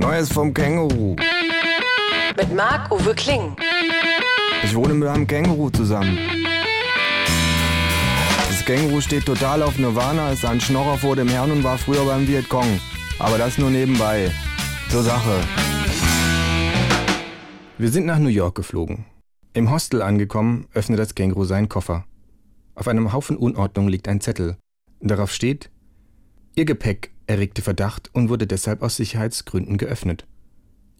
Neues vom Känguru. Mit Marc-Uwe Kling. Ich wohne mit einem Känguru zusammen. Das Känguru steht total auf Nirvana, ist ein Schnorrer vor dem Herrn und war früher beim Vietcong. Aber das nur nebenbei. Zur Sache. Wir sind nach New York geflogen. Im Hostel angekommen, öffnet das Känguru seinen Koffer. Auf einem Haufen Unordnung liegt ein Zettel. Darauf steht, Ihr Gepäck erregte Verdacht und wurde deshalb aus Sicherheitsgründen geöffnet.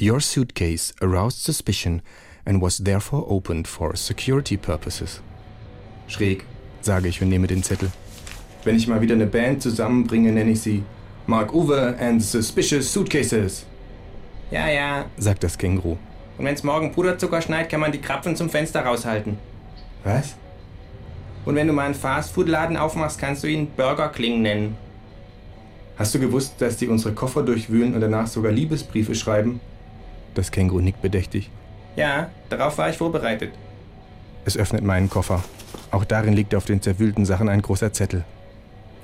Your suitcase aroused suspicion and was therefore opened for security purposes. Schräg, sage ich und nehme den Zettel. Wenn ich mal wieder eine Band zusammenbringe, nenne ich sie Mark Uwe and Suspicious Suitcases. Ja, ja. sagt das Känguru. Und wenn's morgen Puderzucker schneit, kann man die Krapfen zum Fenster raushalten. Was? Und wenn du mal einen Fastfood-Laden aufmachst, kannst du ihn Burger King nennen. Hast du gewusst, dass die unsere Koffer durchwühlen und danach sogar Liebesbriefe schreiben? Das Känguru nickt bedächtig. Ja, darauf war ich vorbereitet. Es öffnet meinen Koffer. Auch darin liegt auf den zerwühlten Sachen ein großer Zettel.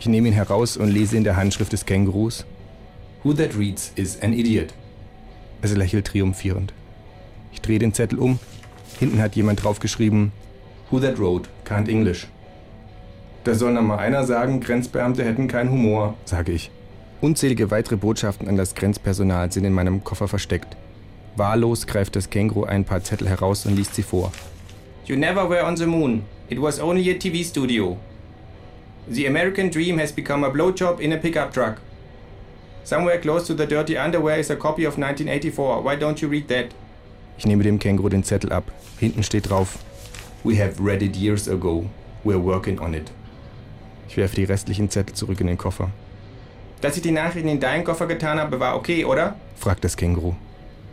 Ich nehme ihn heraus und lese in der Handschrift des Kängurus. Who that reads is an idiot. Es lächelt triumphierend. Ich drehe den Zettel um. Hinten hat jemand draufgeschrieben, Who that wrote can't English. Da soll noch mal einer sagen, Grenzbeamte hätten keinen Humor, sage ich. Unzählige weitere Botschaften an das Grenzpersonal sind in meinem Koffer versteckt. Wahllos greift das Känguru ein paar Zettel heraus und liest sie vor. You never were on the moon. It was only a TV studio. The American dream has become a blowjob in a pickup truck. Somewhere close to the dirty underwear is a copy of 1984. Why don't you read that? Ich nehme dem Känguru den Zettel ab. Hinten steht drauf: We have read it years ago. We're working on it. Ich werfe die restlichen Zettel zurück in den Koffer. Dass ich die Nachrichten in deinen Koffer getan habe, war okay, oder? fragt das Känguru.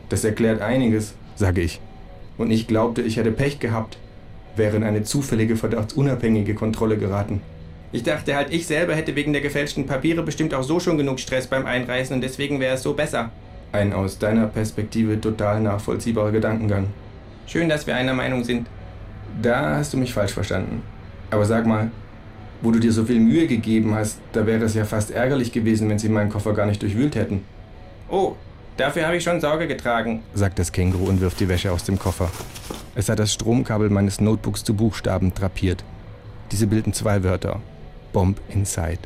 Das erklärt einiges, sage ich. Und ich glaubte, ich hätte Pech gehabt, wäre in eine zufällige, verdachtsunabhängige Kontrolle geraten. Ich dachte halt, ich selber hätte wegen der gefälschten Papiere bestimmt auch so schon genug Stress beim Einreisen und deswegen wäre es so besser. Ein aus deiner Perspektive total nachvollziehbarer Gedankengang. Schön, dass wir einer Meinung sind. Da hast du mich falsch verstanden. Aber sag mal, wo du dir so viel Mühe gegeben hast, da wäre es ja fast ärgerlich gewesen, wenn sie meinen Koffer gar nicht durchwühlt hätten. Oh, dafür habe ich schon Sorge getragen, sagt das Känguru und wirft die Wäsche aus dem Koffer. Es hat das Stromkabel meines Notebooks zu Buchstaben drapiert. Diese bilden zwei Wörter. Bomb inside.